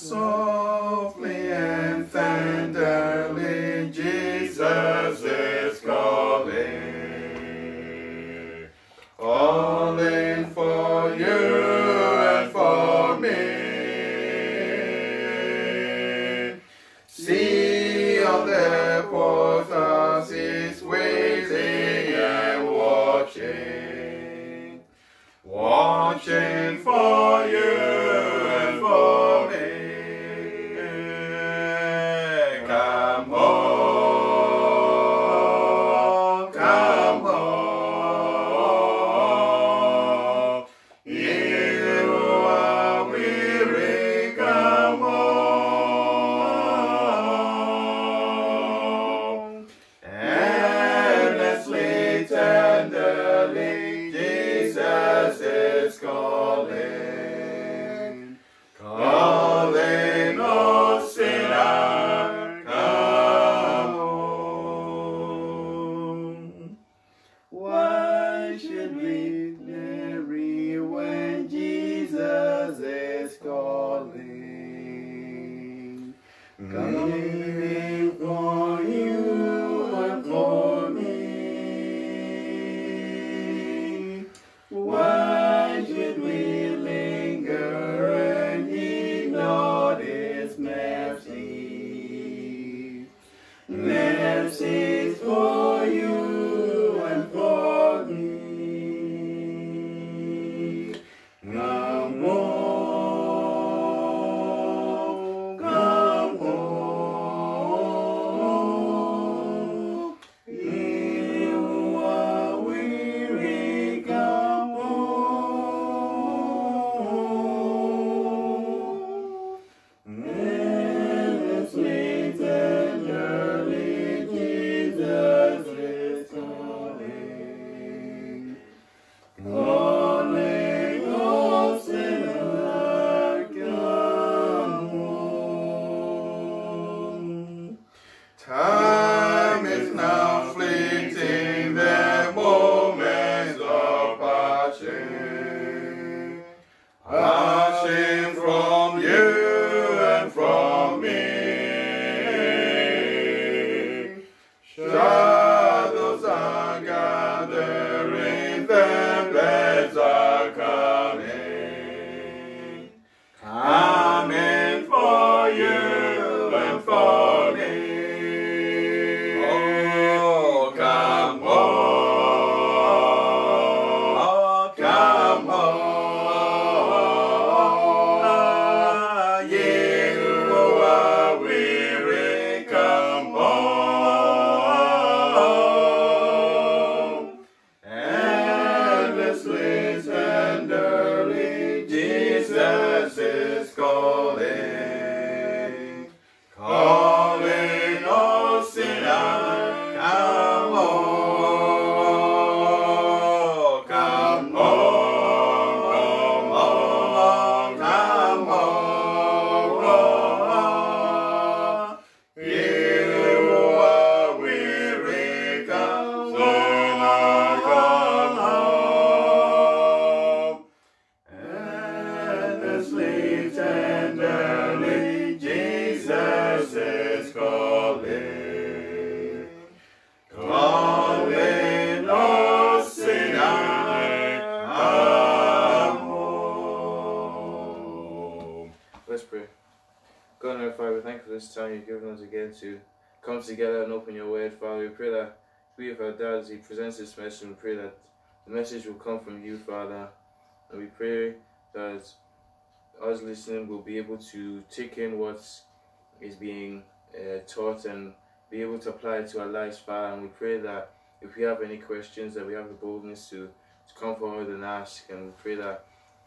Softly the message will come from you, Father. And we pray that us listening will be able to take in what is being uh, taught and be able to apply it to our lives, Father. And we pray that if we have any questions, that we have the boldness to, to come forward and ask. And we pray that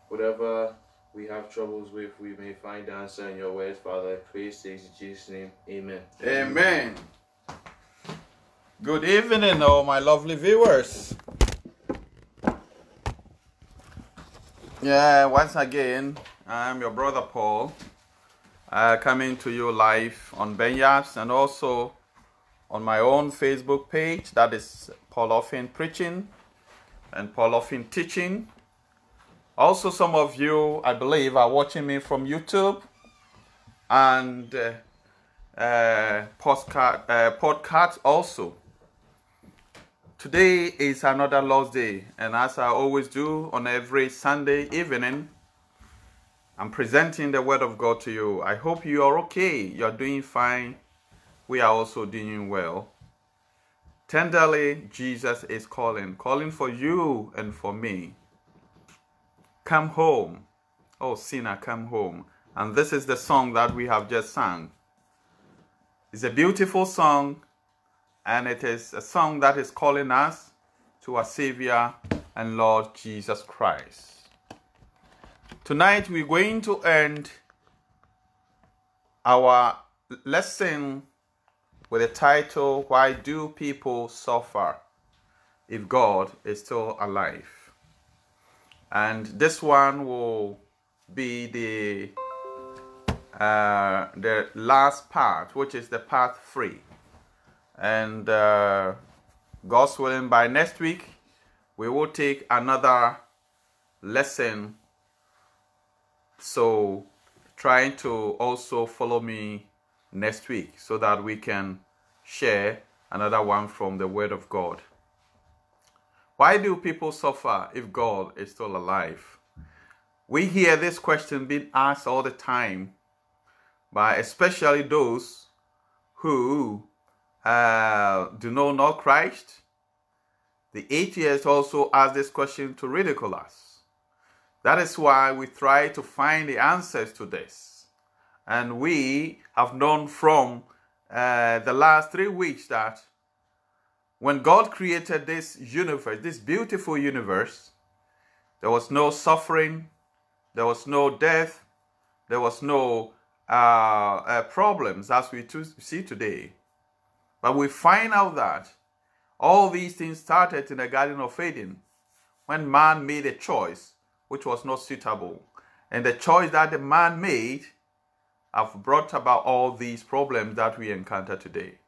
whatever we have troubles with, we may find answer in your word, Father. I things in Jesus' name. Amen. Amen. Good evening, all my lovely viewers. Yeah, once again, I'm your brother Paul, uh, coming to you live on Benyas and also on my own Facebook page. That is Paul Offin Preaching and Paul Offin Teaching. Also, some of you, I believe, are watching me from YouTube. and uh, uh, podcast, uh, podcast also. Today is another Lord's Day, and as I always do on every Sunday evening, I'm presenting the Word of God to you. I hope you are okay. You're doing fine. We are also doing well. Tenderly, Jesus is calling, calling for you and for me. Come home. Oh, sinner, come home. And this is the song that we have just sung. It's a beautiful song, and it is a song that is calling us to our Savior and Lord Jesus Christ. Tonight we're going to end our lesson with the title Why Do People Suffer If God is Still Alive? And this one will be the uh, the last part, which is the part three. And uh, God's willing, by next week, we will take another lesson so trying to also follow me next week so that we can share another one from the Word of God. Why do people suffer if God is still alive? We hear this question being asked all the time by especially those who uh, do not know Christ. The atheists also ask this question to ridicule us. That is why we try to find the answers to this. And we have known from uh, the last three weeks that when God created this universe, this beautiful universe, there was no suffering, there was no death, there was no uh, uh, problems as we see today. But we find out that all these things started in the Garden of Eden when man made a choice which was not suitable. And the choice that the man made have brought about all these problems that we encounter today.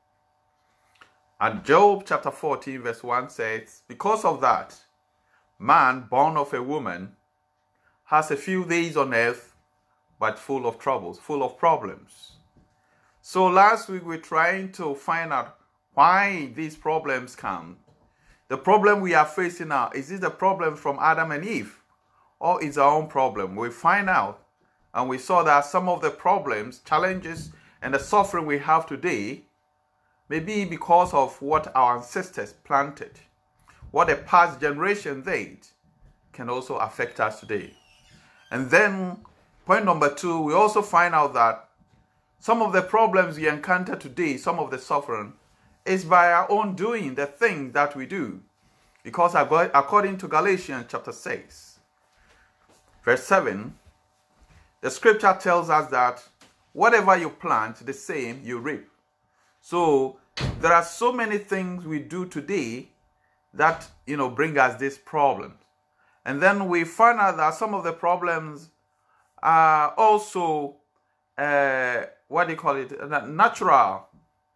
And Job chapter 14, verse 1 says, Because of that, man born of a woman has a few days on earth, but full of troubles, full of problems. So last week we're trying to find out why these problems come. The problem we are facing now is this the problem from Adam and Eve? or it's our own problem. We find out and we saw that some of the problems, challenges, and the suffering we have today may be because of what our ancestors planted. What the past generation did can also affect us today. And then, point number two, we also find out that some of the problems we encounter today, some of the suffering, is by our own doing, the things that we do. Because according to Galatians chapter 6, Verse 7 the scripture tells us that whatever you plant, the same you reap. So there are so many things we do today that you know bring us this problem. And then we find out that some of the problems are also uh, what you call it? Uh, natural.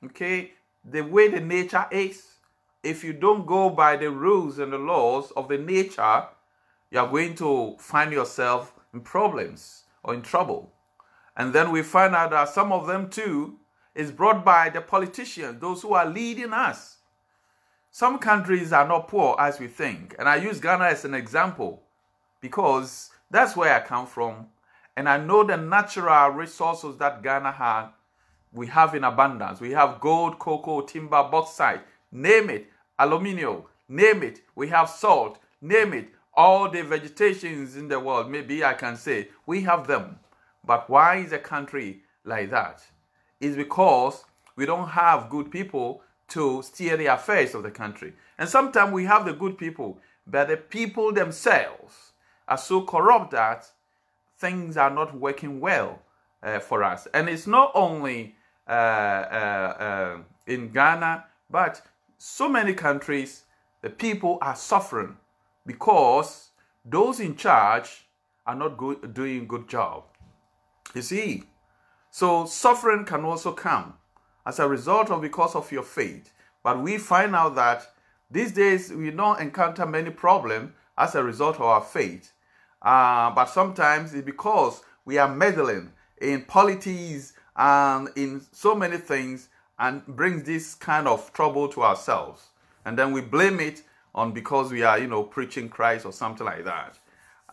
Okay, the way the nature is. If you don't go by the rules and the laws of the nature, you are going to find yourself in problems or in trouble. And then we find out that some of them too is brought by the politicians, those who are leading us. Some countries are not poor as we think. And I use Ghana as an example because that's where I come from. And I know the natural resources that Ghana has, we have in abundance. We have gold, cocoa, timber, bauxite, name it, aluminium, name it. We have salt, name it all the vegetations in the world, maybe I can say, we have them. But why is a country like that? It's because we don't have good people to steer the affairs of the country. And sometimes we have the good people, but the people themselves are so corrupt that things are not working well uh, for us. And it's not only uh, uh, uh in Ghana, but so many countries, the people are suffering because those in charge are not doing a good job. You see, so suffering can also come as a result of because of your faith. But we find out that these days we don't encounter many problems as a result of our faith. Uh, but sometimes it's because we are meddling in politics and in so many things and brings this kind of trouble to ourselves. And then we blame it on because we are, you know, preaching Christ or something like that.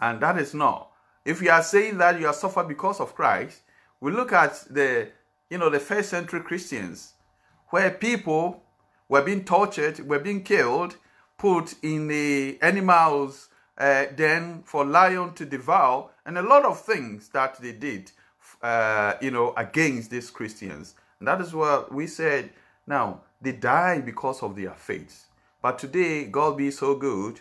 And that is not. If you are saying that you are suffered because of Christ, we look at the, you know, the first century Christians where people were being tortured, were being killed, put in the animals uh, den for lion to devour, and a lot of things that they did, uh, you know, against these Christians. And that is what we said. Now they die because of their faith. But today, God be so good,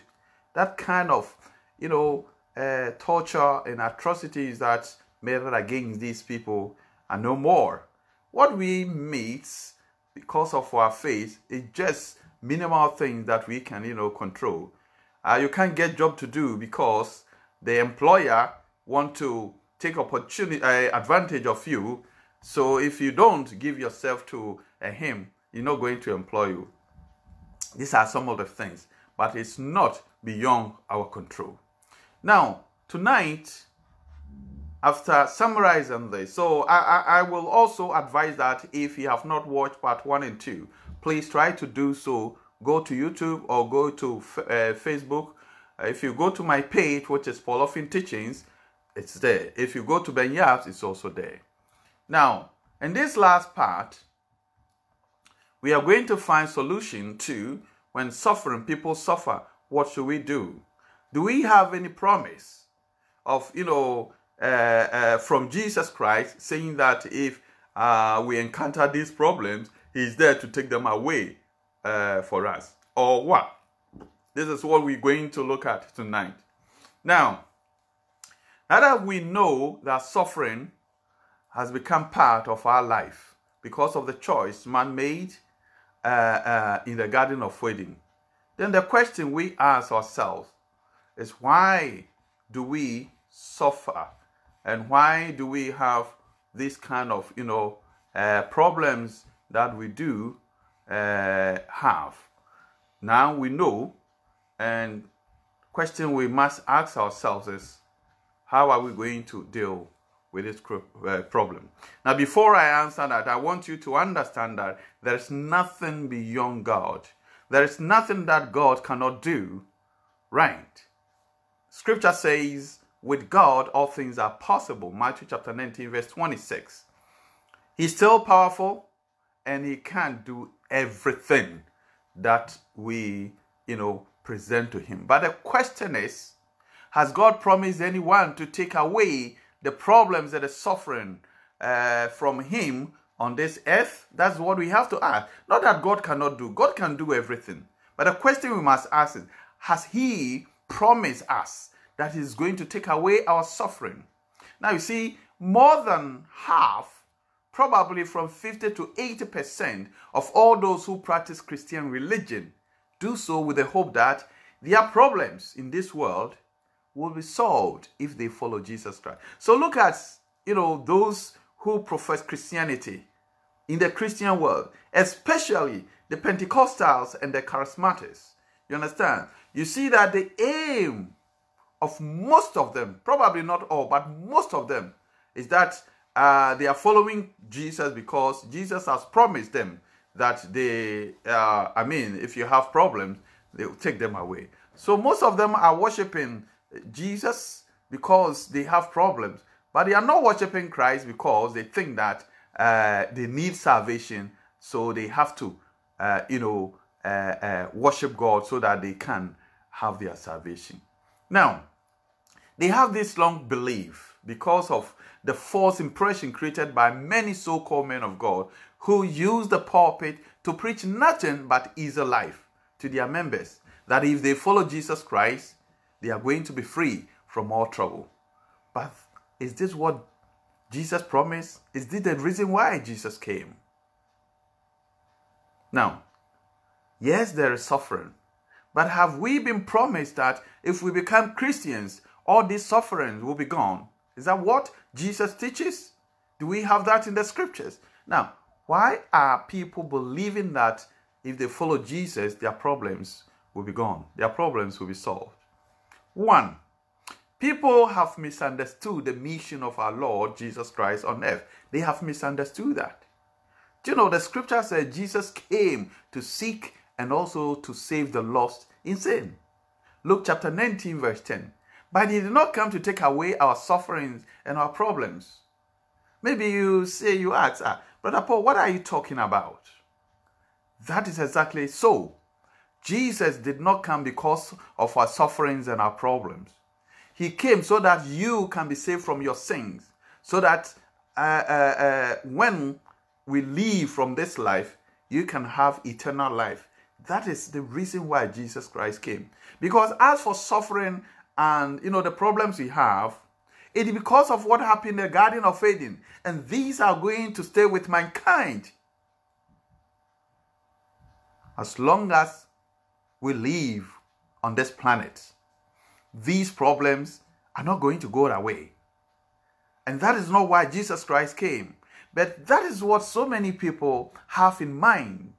that kind of, you know, uh, torture and atrocities that meted against these people are no more. What we meet because of our faith is just minimal things that we can, you know, control. Uh, you can't get job to do because the employer want to take opportunity uh, advantage of you. So if you don't give yourself to uh, him, he's not going to employ you. These are some of the things, but it's not beyond our control. Now, tonight, after summarizing this, so I, I, I, will also advise that if you have not watched part one and two, please try to do so. Go to YouTube or go to uh, Facebook. Uh, if you go to my page, which is Paul Offin Teachings, it's there. If you go to Ben Yaps, it's also there. Now, in this last part, we are going to find solution to when suffering, people suffer, what should we do? Do we have any promise of, you know, uh, uh, from Jesus Christ saying that if uh, we encounter these problems, He's there to take them away uh, for us? Or what? This is what we're going to look at tonight. Now, now that we know that suffering has become part of our life because of the choice man made uh, uh, in the Garden of Eden. Then the question we ask ourselves is why do we suffer and why do we have this kind of you know uh, problems that we do uh, have? Now we know, and question we must ask ourselves is how are we going to deal with this uh, problem. Now, before I answer that, I want you to understand that there's nothing beyond God. There is nothing that God cannot do, right? Scripture says, with God, all things are possible. Matthew chapter 19, verse 26. He's still powerful and he can do everything that we, you know, present to him. But the question is, has God promised anyone to take away the problems that are suffering uh, from him on this earth? That's what we have to ask. Not that God cannot do, God can do everything. But the question we must ask is Has He promised us that He's going to take away our suffering? Now, you see, more than half, probably from 50 to 80% of all those who practice Christian religion do so with the hope that their problems in this world will be solved if they follow Jesus Christ. So look at, you know, those who profess Christianity in the Christian world, especially the Pentecostals and the Charismatics. You understand? You see that the aim of most of them, probably not all, but most of them, is that uh, they are following Jesus because Jesus has promised them that they, uh, I mean, if you have problems, they will take them away. So most of them are worshiping Jesus because they have problems, but they are not worshiping Christ because they think that uh, they need salvation, so they have to, uh, you know, uh, uh worship God so that they can have their salvation. Now, they have this long belief because of the false impression created by many so called men of God who use the pulpit to preach nothing but easy life to their members. That if they follow Jesus Christ, they are going to be free from all trouble. But is this what Jesus promised? Is this the reason why Jesus came? Now, yes, there is suffering, but have we been promised that if we become Christians, all these sufferings will be gone? Is that what Jesus teaches? Do we have that in the scriptures? Now, why are people believing that if they follow Jesus, their problems will be gone? Their problems will be solved. One, People have misunderstood the mission of our Lord Jesus Christ on earth. They have misunderstood that. Do you know the scripture says Jesus came to seek and also to save the lost in sin? Luke chapter 19, verse 10. But he did not come to take away our sufferings and our problems. Maybe you say, you ask, ah, Brother Paul, what are you talking about? That is exactly so. Jesus did not come because of our sufferings and our problems. He came so that you can be saved from your sins, so that uh, uh, uh, when we leave from this life, you can have eternal life. That is the reason why Jesus Christ came. Because as for suffering and you know the problems we have, it is because of what happened in the Garden of Eden, and these are going to stay with mankind as long as we live on this planet. These problems are not going to go away. And that is not why Jesus Christ came. But that is what so many people have in mind.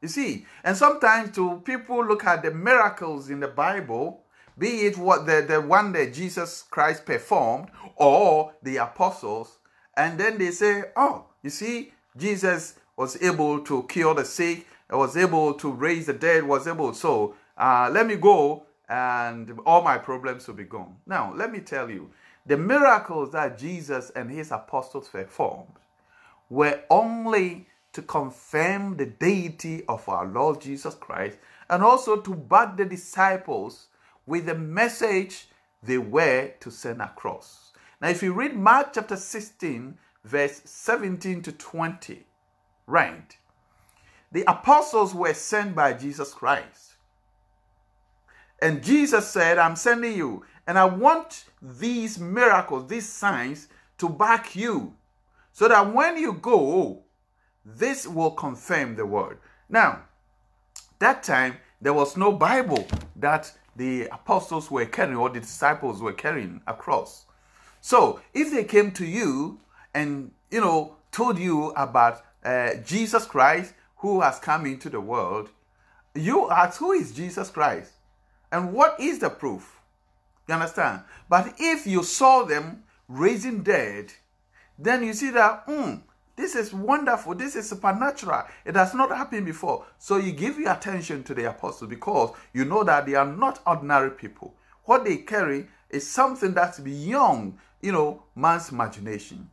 You see, and sometimes to people look at the miracles in the Bible, be it what the, the one that Jesus Christ performed or the apostles, and then they say, Oh, you see, Jesus was able to cure the sick, was able to raise the dead, was able. So uh, let me go and all my problems will be gone. Now, let me tell you the miracles that Jesus and his apostles performed were only to confirm the deity of our Lord Jesus Christ and also to back the disciples with the message they were to send across. Now, if you read Mark chapter 16, verse 17 to 20, right, the apostles were sent by Jesus Christ. And Jesus said, I'm sending you, and I want these miracles, these signs to back you so that when you go, this will confirm the word. Now, that time there was no Bible that the apostles were carrying or the disciples were carrying across. So, if they came to you and you know told you about uh, Jesus Christ who has come into the world, you ask, Who is Jesus Christ? And what is the proof? You understand? But if you saw them raising dead, then you see that, hmm, this is wonderful. This is supernatural. It has not happened before. So you give your attention to the apostles because you know that they are not ordinary people. What they carry is something that's beyond, you know, man's imagination.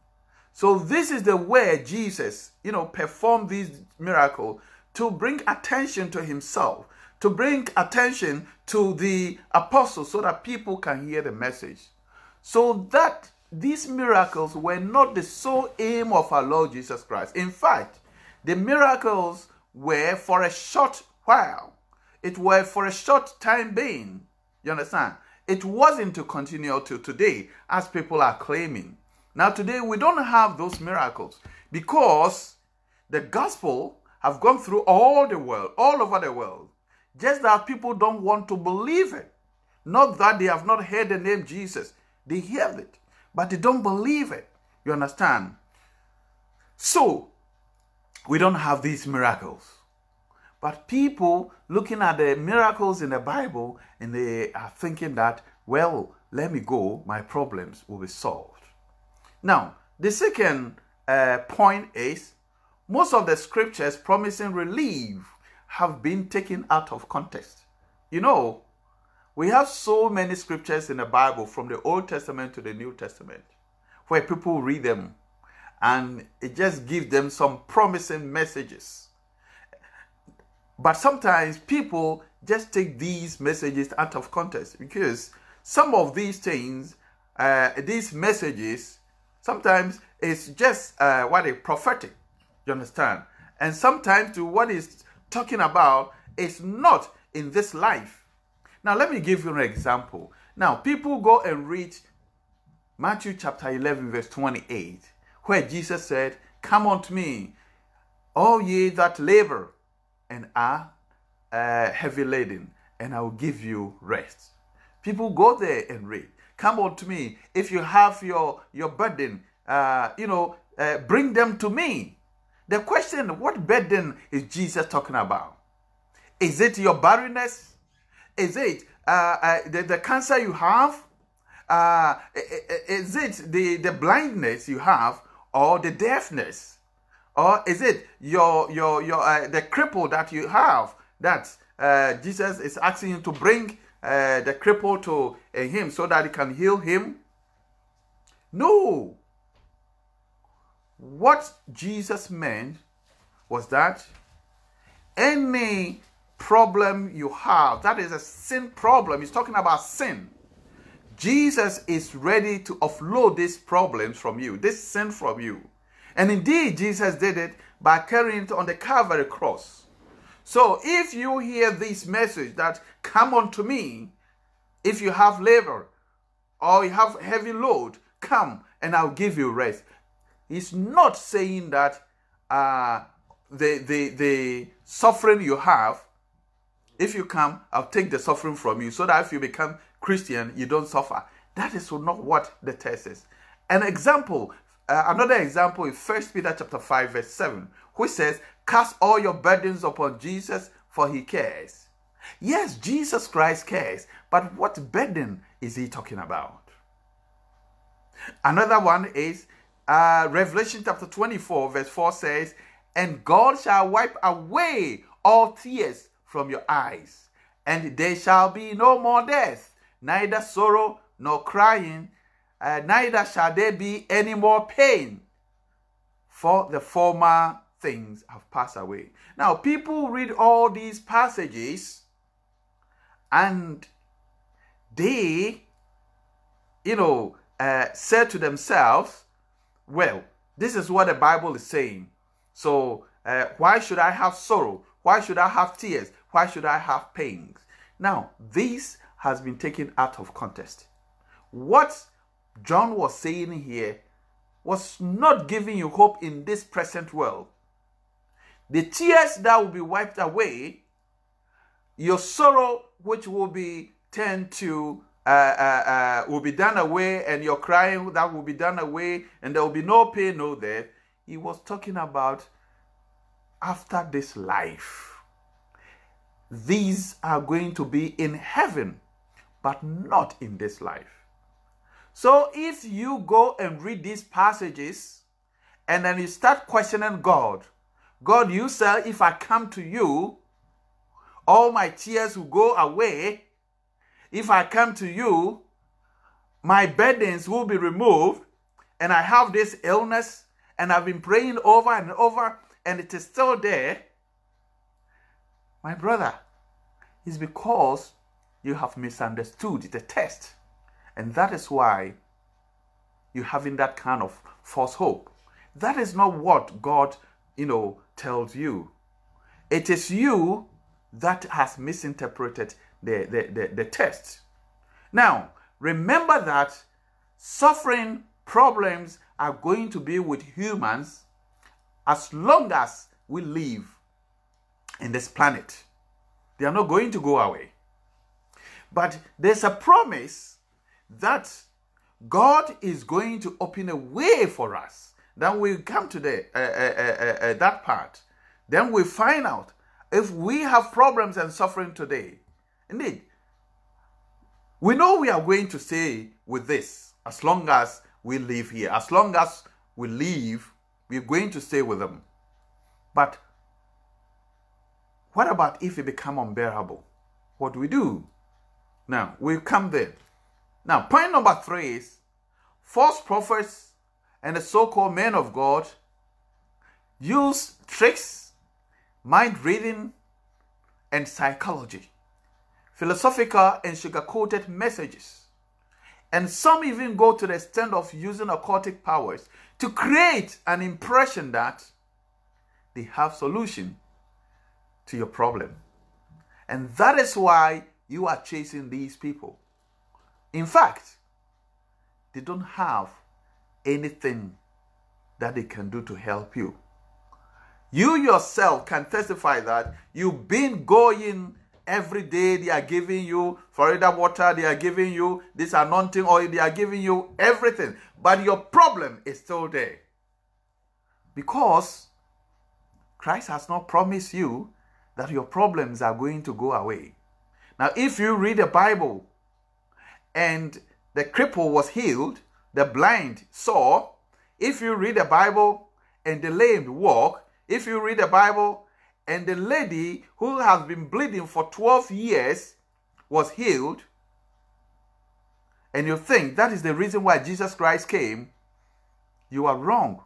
So this is the way Jesus, you know, performed these miracles to bring attention to himself, to bring attention to the apostles so that people can hear the message. So that these miracles were not the sole aim of our Lord Jesus Christ. In fact, the miracles were for a short while. It were for a short time being. You understand? It wasn't to continue to today, as people are claiming. Now, today we don't have those miracles because the gospel have gone through all the world, all over the world. Just that people don't want to believe it. Not that they have not heard the name Jesus. They hear it, but they don't believe it. You understand? So, we don't have these miracles. But people looking at the miracles in the Bible and they are thinking that, well, let me go, my problems will be solved. Now, the second uh, point is most of the scriptures promising relief have been taken out of context. You know, we have so many scriptures in the Bible from the Old Testament to the New Testament where people read them and it just gives them some promising messages. But sometimes people just take these messages out of context because some of these things, uh, these messages, Sometimes it's just uh, what a prophetic, you understand? And sometimes to what is talking about is not in this life. Now, let me give you an example. Now, people go and read Matthew chapter 11, verse 28, where Jesus said, Come unto me, all ye that labor and are uh, heavy laden, and I will give you rest. People go there and read. Come unto me. If you have your, your burden, uh, you know, uh, bring them to me. The question, what burden is Jesus talking about? Is it your barrenness? Is it uh, uh, the, the cancer you have? uh, is it the, the blindness you have or the deafness? Or is it your your your uh, the cripple that you have that uh, Jesus is asking you to bring uh, the cripple to uh, him so that he can heal him? No. What Jesus meant was that any problem you have, that is a sin problem, he's talking about sin. Jesus is ready to offload these problems from you, this sin from you. And indeed, Jesus did it by carrying it on the Calvary cross. So if you hear this message that come unto me, if you have labor or you have heavy load, come and I'll give you rest. He's not saying that uh, the, the, the suffering you have, if you come, I'll take the suffering from you so that if you become Christian, you don't suffer. That is not what the text is. An example, uh, another example is First Peter chapter 5, verse 7, which says, Cast all your burdens upon Jesus, for he cares. Yes, Jesus Christ cares, but what burden is he talking about? Another one is uh, Revelation chapter 24, verse 4 says, And God shall wipe away all tears from your eyes, and there shall be no more death, neither sorrow nor crying, uh, neither shall there be any more pain, for the former things have passed away. Now, people read all these passages and they, you know, uh, said to themselves, well, this is what the Bible is saying. So, uh, why should I have sorrow? Why should I have tears? Why should I have pains? Now, this has been taken out of context. What John was saying here was not giving you hope in this present world. The tears that will be wiped away, your sorrow, which will be turned to uh, uh, uh, will be done away, and your crying that will be done away, and there will be no pain, no death. He was talking about after this life. These are going to be in heaven, but not in this life. So if you go and read these passages and then you start questioning God, God, you say, if I come to you, all my tears will go away if I come to you, my burdens will be removed, and I have this illness, and I've been praying over and over, and it is still there. My brother, it's because you have misunderstood the test. And that is why you're having that kind of false hope. That is not what God, you know, tells you. It is you that has misinterpreted the, the, the, the test. Now, remember that suffering problems are going to be with humans as long as we live in this planet. They are not going to go away. But there's a promise that God is going to open a way for us. Then we come to the, uh, uh, uh, that part. Then we find out if we have problems and suffering today, Indeed. We know we are going to stay with this as long as we live here. As long as we live, we're going to stay with them. But what about if it become unbearable? What do we do? Now, we come there. Now, point number three is false prophets and the so-called men of God use tricks, mind reading, and psychology philosophical and sugar-coated messages. And some even go to the extent of using occultic powers to create an impression that they have solution to your problem. And that is why you are chasing these people. In fact, they don't have anything that they can do to help you. You yourself can testify that you've been going Every day they are giving you Florida water, they are giving you this anointing oil, they are giving you everything. But your problem is still there. Because Christ has not promised you that your problems are going to go away. Now, if you read the Bible and the cripple was healed, the blind saw. If you read the Bible and the lame walk, if you read the Bible and the lady who has been bleeding for 12 years was healed, and you think that is the reason why Jesus Christ came, you are wrong.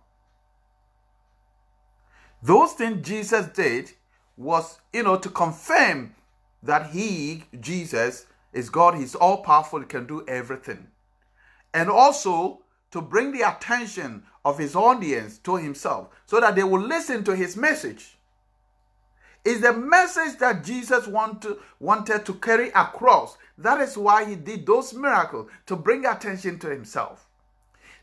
Those things Jesus did was, you know, to confirm that he, Jesus, is God, he's all powerful, he can do everything. And also to bring the attention of his audience to himself so that they will listen to his message. Is the message that Jesus want to, wanted to carry across. That is why he did those miracles to bring attention to himself.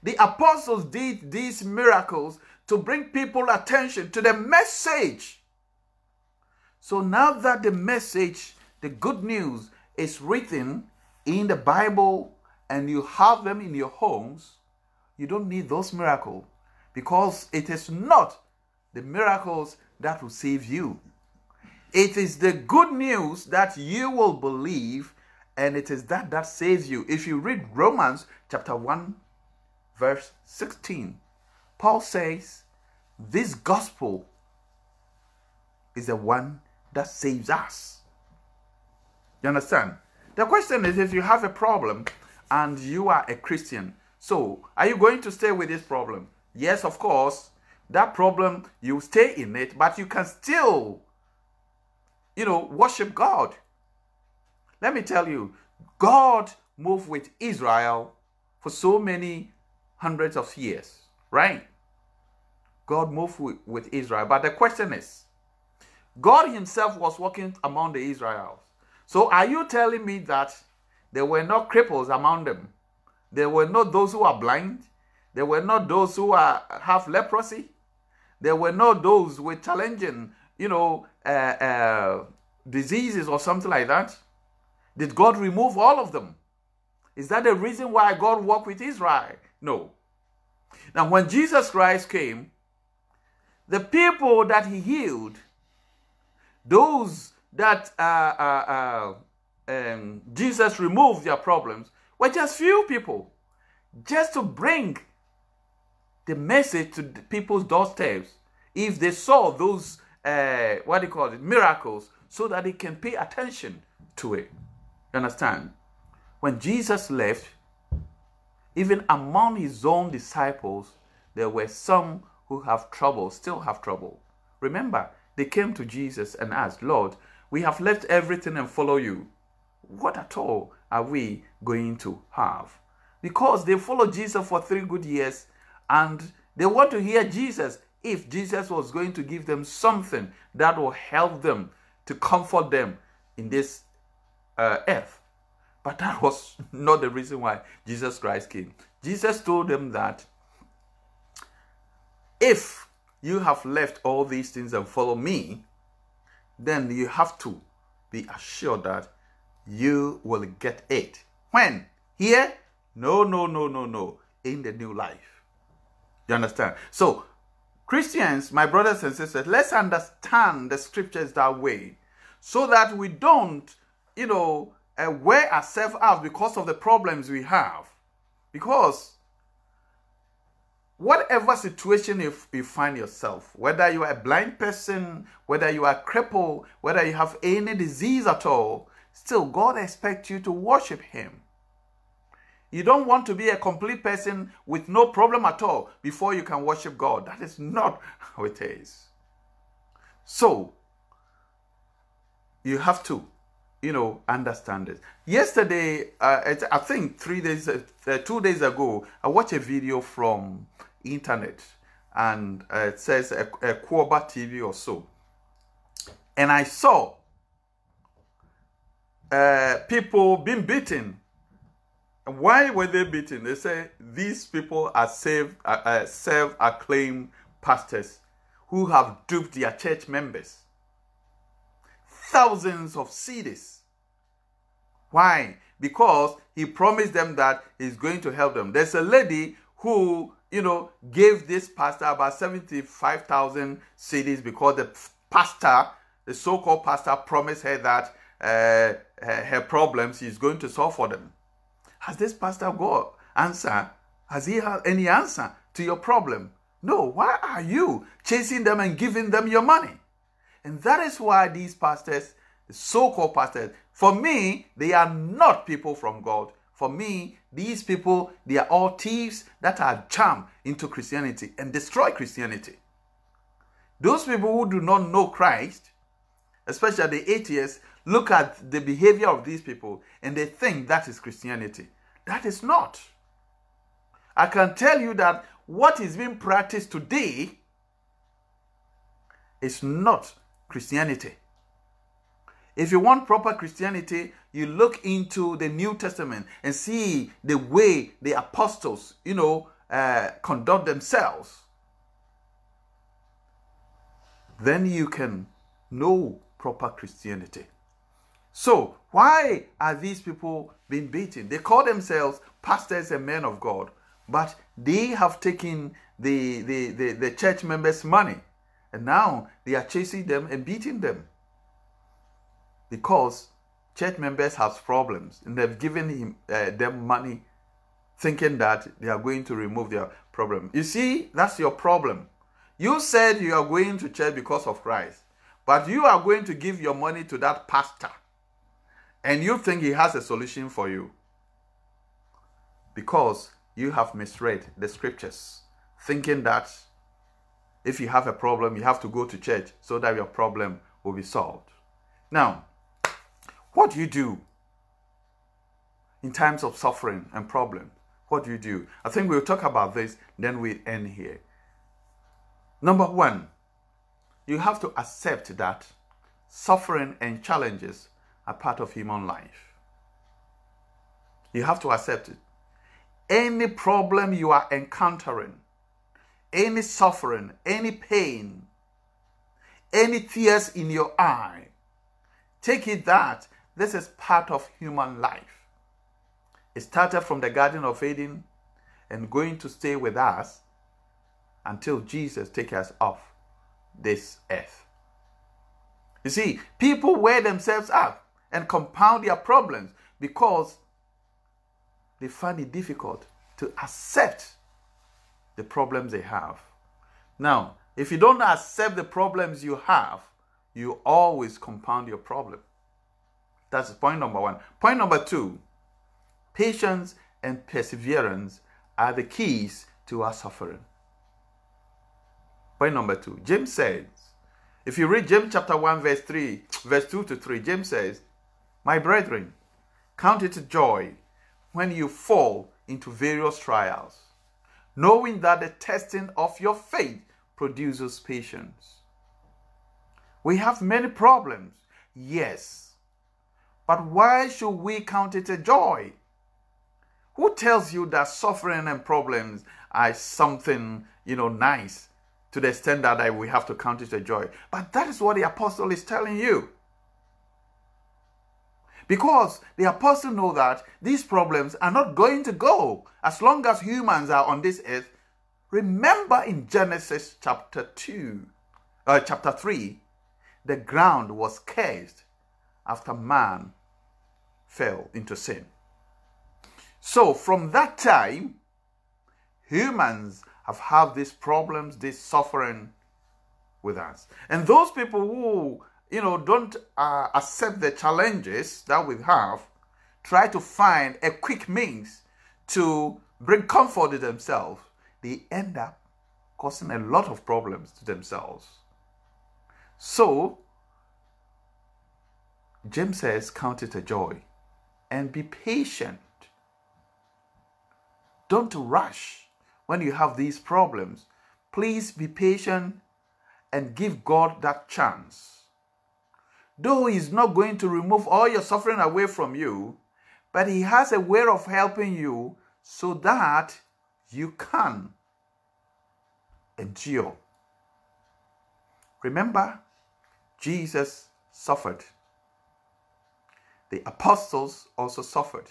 The apostles did these miracles to bring people attention to the message. So now that the message, the good news, is written in the Bible and you have them in your homes, you don't need those miracles because it is not the miracles that will save you. It is the good news that you will believe, and it is that that saves you. If you read Romans chapter 1, verse 16, Paul says, This gospel is the one that saves us. You understand? The question is if you have a problem and you are a Christian, so are you going to stay with this problem? Yes, of course. That problem, you stay in it, but you can still, you know, worship God. Let me tell you, God moved with Israel for so many hundreds of years, right? God moved with, Israel. But the question is, God Himself was walking among the Israelites. So are you telling me that there were not cripples among them? There were not those who are blind? There were not those who are, have leprosy? There were not those with challenging, you know, uh, uh, diseases or something like that? Did God remove all of them? Is that the reason why God walked with Israel? No. Now, when Jesus Christ came, the people that he healed, those that uh, uh, uh, um, Jesus removed their problems, were just few people, just to bring the message to the people's doorsteps. If they saw those, uh, what do you call it, miracles, so that they can pay attention to it. You understand? When Jesus left, even among his own disciples, there were some who have trouble, still have trouble. Remember, they came to Jesus and asked, Lord, we have left everything and follow you. What at all are we going to have? Because they followed Jesus for three good years and they want to hear Jesus if Jesus was going to give them something that will help them to comfort them in this uh, earth. But that was not the reason why Jesus Christ came. Jesus told them that if you have left all these things and follow me, then you have to be assured that you will get it. When? Here? No, no, no, no, no. In the new life. You understand? So, Christians, my brothers and sisters, let's understand the scriptures that way so that we don't, you know, uh, wear ourselves out because of the problems we have. Because whatever situation you, you find yourself, whether you are a blind person, whether you are crippled, whether you have any disease at all, still God expects you to worship Him. You don't want to be a complete person with no problem at all before you can worship God. That is not how it is. So, you have to, you know, understand it. Yesterday, uh, I think three days, uh, two days ago, I watched a video from internet and uh, it says a, a Quoba TV or so. And I saw uh, people being beaten. Why were they beaten? They say these people are saved, uh, uh, self-acclaimed pastors who have duped their church members. Thousands of cedis. Why? Because he promised them that he's going to help them. There's a lady who you know, gave this pastor about 75,000 cedis because the pastor, the so called pastor, promised her that uh, her, her problems he's going to solve for them. Has this pastor got answer? Has he had any answer to your problem? No. Why are you chasing them and giving them your money? And that is why these pastors, the so called pastors, for me, they are not people from God. For me, these people, they are all thieves that are charmed into Christianity and destroy Christianity. Those people who do not know Christ, especially the atheists, look at the behavior of these people and they think that is Christianity. That is not. I can tell you that what is being practiced today is not Christianity. If you want proper Christianity, you look into the New Testament and see the way the apostles, you know, uh, conduct themselves. Then you can know proper Christianity. So, why are these people being beaten? They call themselves pastors and men of God, but they have taken the, the, the, the church members' money and now they are chasing them and beating them because church members have problems and they've given him, uh, them money thinking that they are going to remove their problem. You see, that's your problem. You said you are going to church because of Christ, but you are going to give your money to that pastor and you think he has a solution for you because you have misread the scriptures, thinking that if you have a problem, you have to go to church so that your problem will be solved. Now, what do you do in times of suffering and problem? What do you do? I think we'll talk about this, then we end here. Number one, you have to accept that suffering and challenges are part of human life. You have to accept it. Any problem you are encountering, any suffering, any pain, any tears in your eye, take it that this is part of human life. It started from the Garden of Eden and going to stay with us until Jesus takes us off this earth. You see, people wear themselves up and compound their problems because they find it difficult to accept the problems they have. Now, if you don't accept the problems you have, you always compound your problem. That's point number one. Point number two patience and perseverance are the keys to our suffering. Point number two James says, if you read James chapter 1, verse 3, verse 2 to 3, James says, My brethren, count it joy when you fall into various trials, knowing that the testing of your faith produces patience. We have many problems, yes but why should we count it a joy? Who tells you that suffering and problems are something, you know, nice to the extent that we have to count it a joy? But that is what the apostle is telling you. Because the apostle know that these problems are not going to go as long as humans are on this earth. Remember in Genesis chapter 2, uh, chapter 3, the ground was cursed after man fell into sin. So from that time, humans have had these problems, this suffering with us. And those people who, you know, don't uh, accept the challenges that we have, try to find a quick means to bring comfort to themselves, they end up causing a lot of problems to themselves. So, James says, count it a joy and be patient. Don't rush when you have these problems. Please be patient and give God that chance. Though He's not going to remove all your suffering away from you, but He has a way of helping you so that you can endure. Remember, Jesus suffered the apostles also suffered.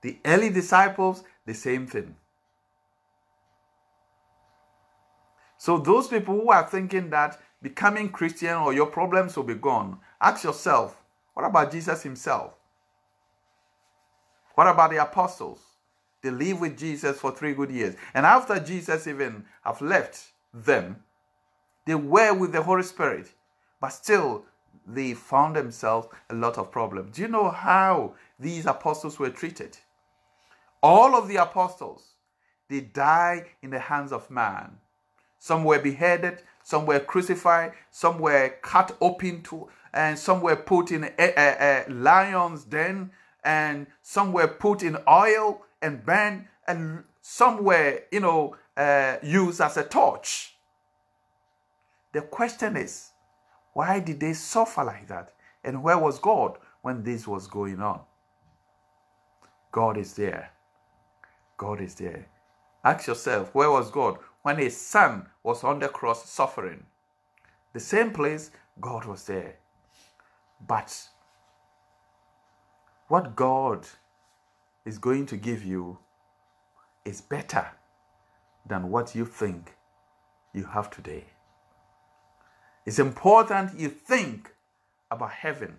The early disciples, the same thing. So, those people who are thinking that becoming Christian or your problems will be gone, ask yourself, what about Jesus himself? What about the apostles? They lived with Jesus for three good years. And after Jesus even have left them, they were with the Holy Spirit, but still they found themselves a lot of problems. Do you know how these apostles were treated? All of the apostles, they died in the hands of man. Some were beheaded, some were crucified, some were cut open to, and some were put in a, a, a lion's den, and some were put in oil and burned, and some were, you know, uh, used as a torch. The question is, why did they suffer like that? And where was God when this was going on? God is there. God is there. Ask yourself, where was God when his son was on the cross suffering? The same place, God was there. But what God is going to give you is better than what you think you have today. It's important you think about heaven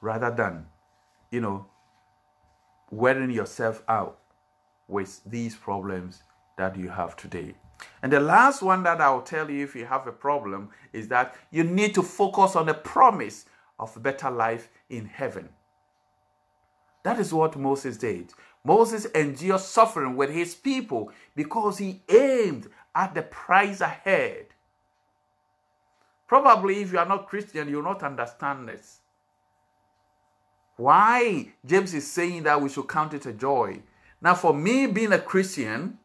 rather than, you know, wearing yourself out with these problems that you have today. And the last one that I'll tell you if you have a problem is that you need to focus on the promise of better life in heaven. That is what Moses did. Moses endured suffering with his people because he aimed at the prize ahead. Probably, if you are not Christian, you'll not understand this. Why James is saying that we should count it a joy. Now, for me being a Christian,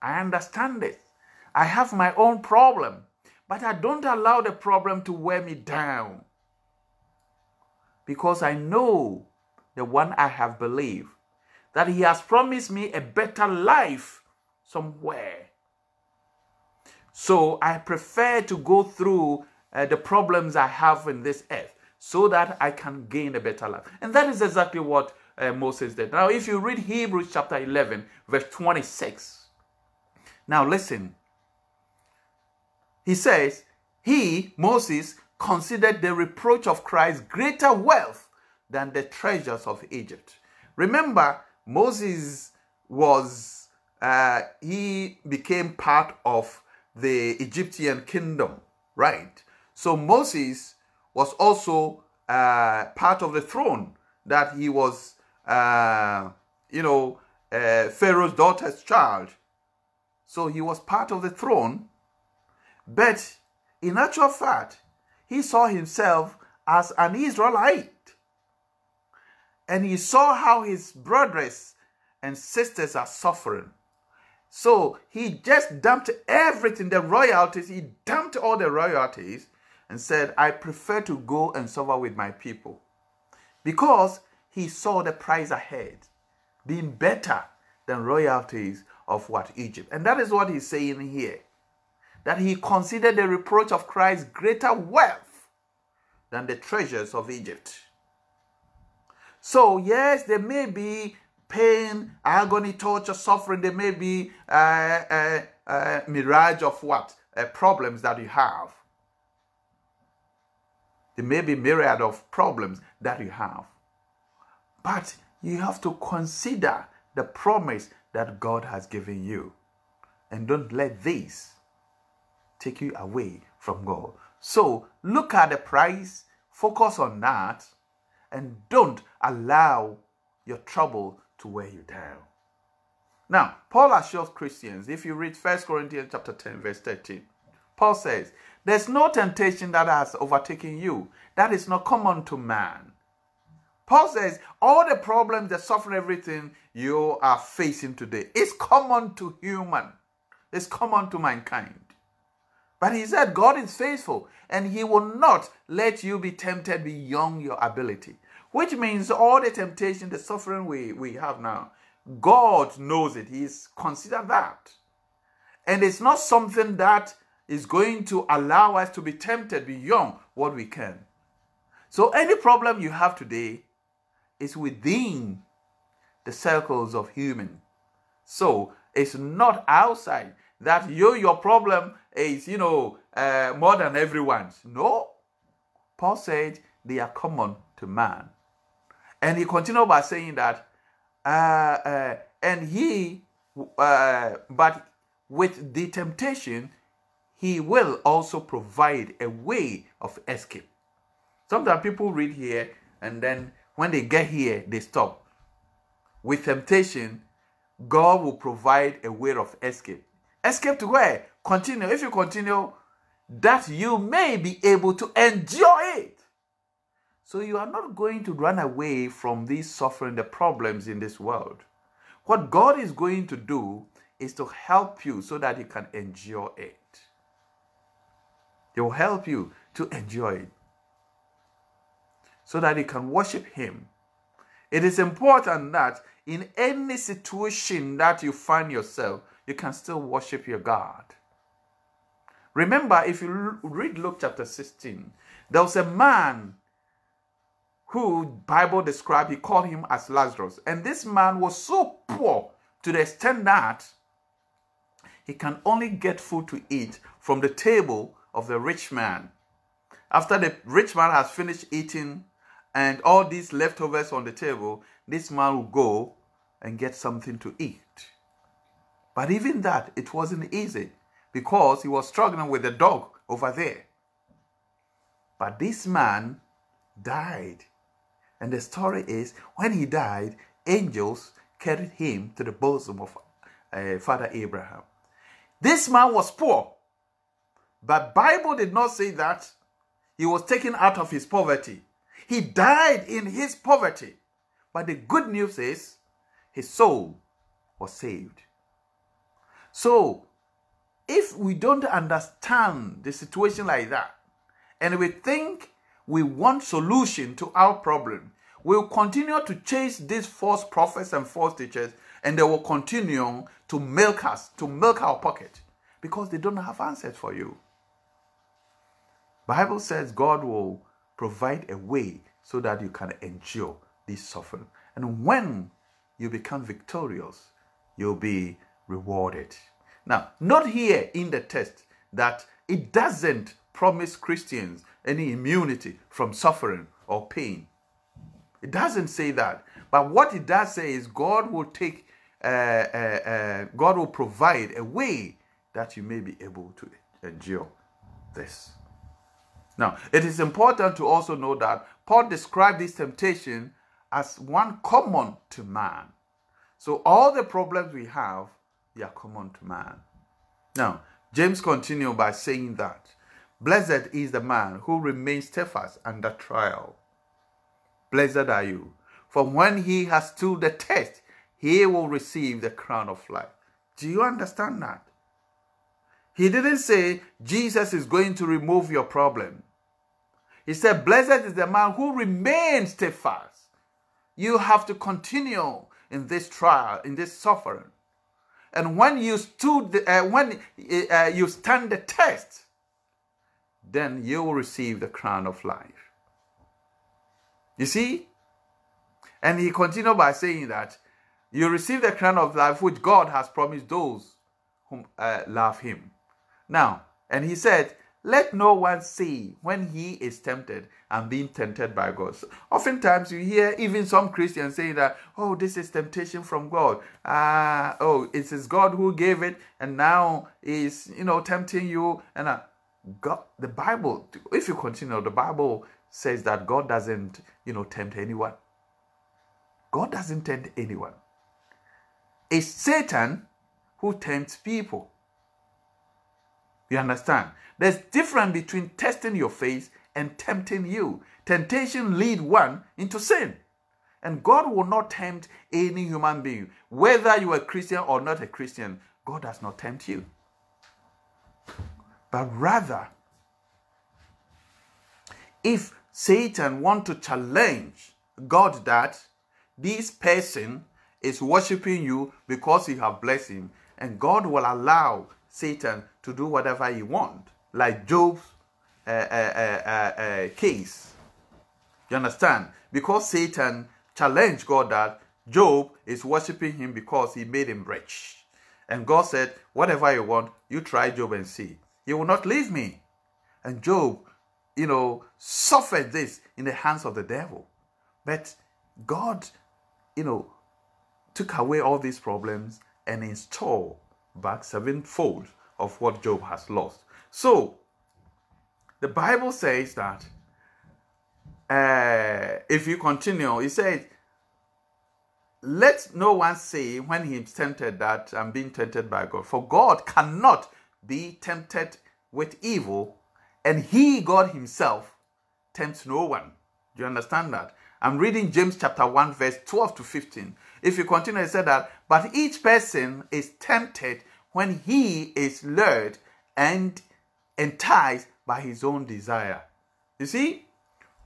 I understand this. I have my own problem, but I don't allow the problem to wear me down because I know the one I have believed, that He has promised me a better life somewhere. So I prefer to go through uh, the problems I have in this earth so that I can gain a better life. And that is exactly what uh, Moses did. Now, if you read Hebrews chapter 11, verse 26, now listen. He says, He, Moses, considered the reproach of Christ greater wealth than the treasures of Egypt. Remember, Moses was, uh, he became part of the Egyptian kingdom, right? So Moses was also uh, part of the throne that he was, uh, you know, uh, Pharaoh's daughter's child. So he was part of the throne. But in actual fact, he saw himself as an Israelite and he saw how his brothers and sisters are suffering. So he just dumped everything, the royalties, he dumped all the royalties and said, I prefer to go and suffer with my people. Because he saw the prize ahead being better than royalties of what Egypt. And that is what he's saying here. That he considered the reproach of Christ greater wealth than the treasures of Egypt. So, yes, there may be pain, agony, torture, suffering. There may be a, a, a mirage of what? Uh, problems that you have. There may be myriad of problems that you have. But you have to consider the promise that God has given you. And don't let this take you away from God. So look at the price, focus on that, and don't allow your trouble to wear you down. Now, Paul assures Christians, if you read 1 Corinthians chapter 10, verse 13, Paul says, There's no temptation that has overtaken you that is not common to man. Paul says, all the problems, the suffering, everything you are facing today is common to human. It's common to mankind. But he said, God is faithful and he will not let you be tempted beyond your ability which means all the temptation, the suffering we, we have now, God knows it. He's considered that. And it's not something that is going to allow us to be tempted beyond what we can. So any problem you have today is within the circles of human. So it's not outside that you your problem is you know uh, more than everyone's. No, Paul said they are common to man. And he continued by saying that, uh, uh, and he, uh, but with the temptation, he will also provide a way of escape. Sometimes people read here and then when they get here, they stop. With temptation, God will provide a way of escape. Escape to where? Continue. If you continue, that you may be able to endure it. So you are not going to run away from these suffering, the problems in this world. What God is going to do is to help you so that you can endure it. He will help you to enjoy it so that you can worship Him. It is important that in any situation that you find yourself, you can still worship your God. Remember, if you read Luke chapter 16, there was a man who Bible described, he called him as Lazarus. And this man was so poor to the extent that he can only get food to eat from the table of the rich man. After the rich man has finished eating and all these leftovers on the table, this man will go and get something to eat. But even that, it wasn't easy because he was struggling with the dog over there. But this man died. And the story is when he died, angels carried him to the bosom of uh, Father Abraham. This man was poor. But Bible did not say that he was taken out of his poverty. He died in his poverty. But the good news is his soul was saved. So, if we don't understand the situation like that, and we think we want solution to our problem, we'll continue to chase these false prophets and false teachers, and they will continue to milk us, to milk our pocket, because they don't have answers for you. Bible says God will provide a way so that you can endure this suffering. And when you become victorious, you'll be rewarded. Now, not here in the text that it doesn't promise Christians any immunity from suffering or pain. It doesn't say that. But what it does say is God will take, uh, uh, uh, God will provide a way that you may be able to endure this. Now, it is important to also know that Paul described this temptation as one common to man. So all the problems we have, they are common to man. Now, James continued by saying that blessed is the man who remains steadfast under trial. Blessed are you, for when he has stood the test, he will receive the crown of life. Do you understand that? He didn't say Jesus is going to remove your problem. He said, Blessed is the man who remains steadfast. You have to continue in this trial, in this suffering. And when you stood, uh, when uh, you stand the test, then you will receive the crown of life. You see? And he continued by saying that you receive the crown of life which God has promised those whom uh, love him. Now, and he said, let no one see when he is tempted and being tempted by God. So oftentimes you hear even some Christians saying that, oh, this is temptation from God. Ah, oh, it is God who gave it, and now is you know tempting you. And uh, God, the Bible, if you continue, the Bible says that God doesn't, you know, tempt anyone. God doesn't tempt anyone. It's Satan who tempts people. You understand? There's difference between testing your faith and tempting you. Temptation lead one into sin. And God will not tempt any human being. Whether you are Christian or not a Christian, God does not tempt you. But rather, if Satan want to challenge God that this person is worshiping you because you have blessed him, and God will allow Satan to do whatever he want, like Job's uh, uh, uh, uh, case. You understand? Because Satan challenged God that Job is worshiping him because he made him rich. And God said, Whatever you want, you try Job and see. He will not leave me. And Job, you know, suffered this in the hands of the devil. But God, you know, took away all these problems and installed back sevenfold of what Job has lost. So, the Bible says that uh, if you continue, it says, Let no one say when he is tempted that I'm being tempted by God, for God cannot be tempted with evil, and he, God himself, tempts no one. Do you understand that? I'm reading James chapter 1, verse 12 to 15. If you continue, it said that, but each person is tempted when he is lured and enticed by his own desire. You see,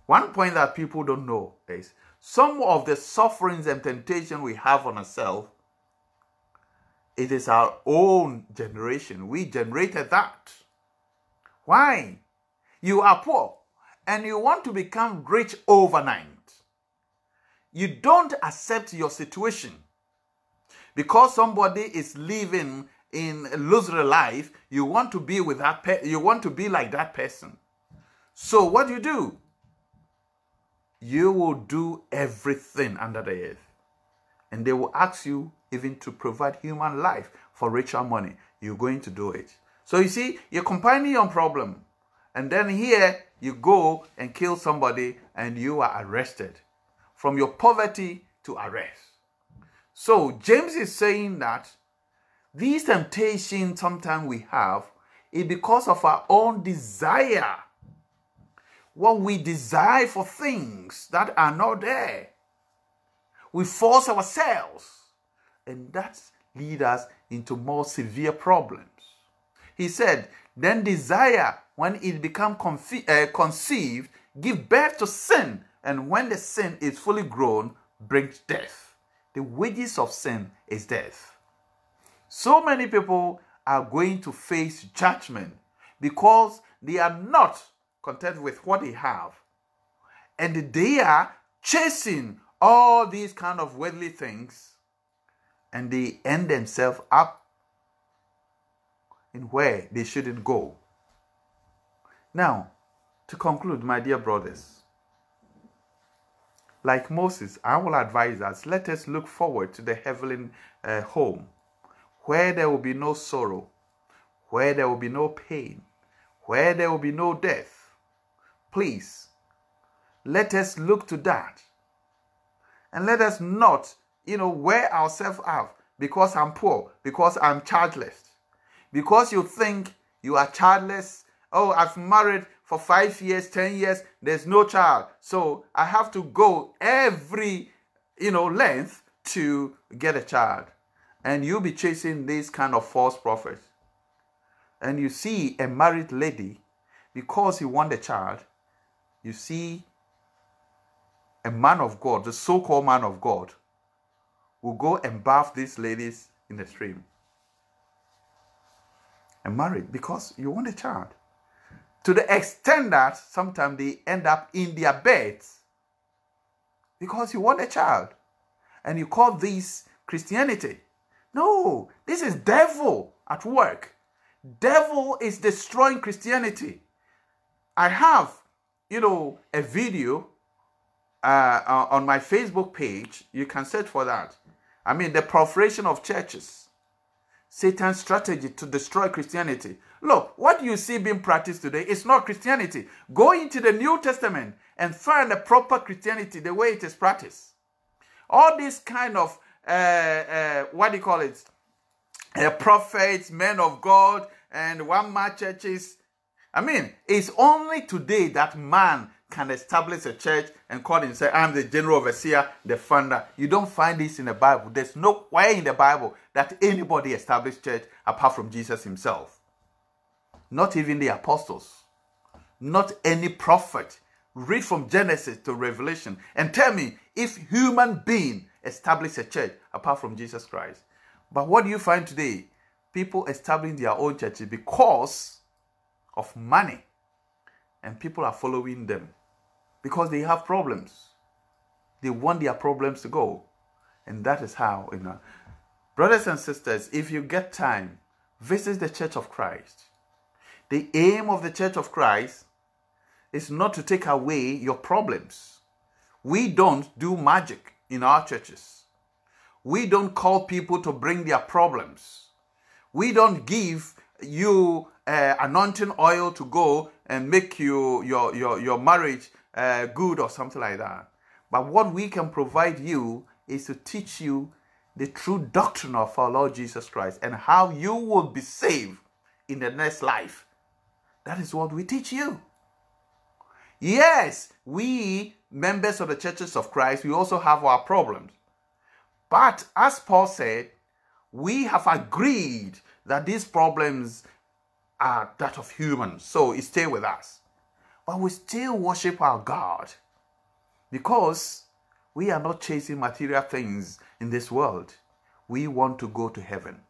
one point that people don't know is some of the sufferings and temptation we have on ourselves, it is our own generation. We generated that. Why? You are poor and you want to become rich overnight. You don't accept your situation. Because somebody is living in a loser life, you want to be with that pe- you want to be like that person. So what do you do? You will do everything under the earth. And they will ask you even to provide human life for richer money. You're going to do it. So you see, you're combining your problem. And then here you go and kill somebody and you are arrested from your poverty to arrest. So James is saying that these temptations sometimes we have is because of our own desire. What we desire for things that are not there. We force ourselves, and that leads us into more severe problems. He said, then desire, when it become confe- uh, conceived, give birth to sin, and when the sin is fully grown, brings death. The wages of sin is death. So many people are going to face judgment because they are not content with what they have. And they are chasing all these kind of worldly things and they end themselves up in where they shouldn't go. Now, to conclude, my dear brothers, like Moses, I will advise us let us look forward to the heavenly uh, home where there will be no sorrow, where there will be no pain, where there will be no death. Please, let us look to that. And let us not, you know, wear ourselves out because I'm poor, because I'm childless. Because you think you are childless. Oh, I've married for five years, 10 years, there's no child. So I have to go every, you know, length to get a child. And you'll be chasing these kind of false prophets. And you see a married lady, because you want a child, you see a man of God, the so called man of God, will go and bath these ladies in the stream. And married because you want a child to the extent that sometimes they end up in their beds because you want a child and you call this christianity. No this is devil at work. Devil is destroying christianity. I have you know a video uh, on my facebook page. You can search for that. I mean the proliferation of churches Satan's strategy to destroy Christianity. Look, what you see being practiced today is not Christianity. Go into the New Testament and find the proper Christianity, the way it is practiced. All these kind of, uh, uh, what do you call it? Uh, prophets, men of God, and one man churches. I mean, it's only today that man can establish a church and call himself, I'm the general overseer, the founder. You don't find this in the Bible. There's no way in the Bible that anybody established church apart from Jesus himself. Not even the apostles. Not any prophet. Read from Genesis to Revelation and tell me if human being established a church apart from Jesus Christ. But what do you find today? People establishing their own churches because of money. And people are following them because they have problems. They want their problems to go. And that is how, you know. Brothers and sisters, if you get time, visit the Church of Christ. The aim of the Church of Christ is not to take away your problems. We don't do magic in our churches. We don't call people to bring their problems. We don't give you uh, anointing oil to go and make you your your your marriage uh, good or something like that. But what we can provide you is to teach you the true doctrine of our Lord Jesus Christ and how you will be saved in the next life. That is what we teach you. Yes, we members of the churches of Christ, we also have our problems. But as Paul said, we have agreed that these problems are that of humans, so stay with us. But we still worship our God because we are not chasing material things in this world. We want to go to heaven.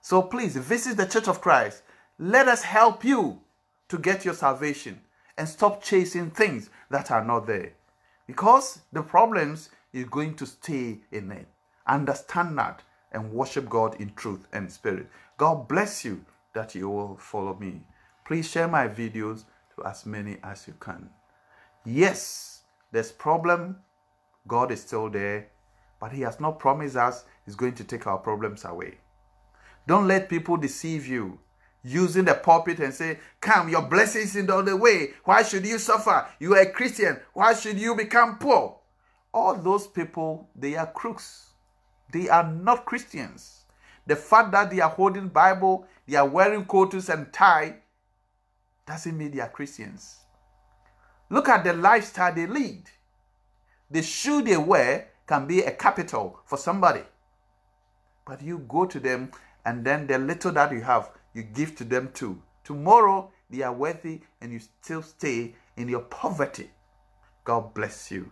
So please visit the Church of Christ. Let us help you to get your salvation and stop chasing things that are not there. Because the problems is going to stay in it. Understand that and worship God in truth and spirit. God bless you that you will follow me. Please share my videos as many as you can. Yes, there's problem. God is still there, but he has not promised us he's going to take our problems away. Don't let people deceive you using the pulpit and say, Come, your blessings in the other way. Why should you suffer? You are a Christian. Why should you become poor? All those people, they are crooks. They are not Christians. The fact that they are holding Bible, they are wearing coats and tie, doesn't mean they are Christians. Look at the lifestyle they lead. The shoe they wear can be a capital for somebody. But you go to them and then the little that you have, you give to them too. Tomorrow they are worthy and you still stay in your poverty. God bless you.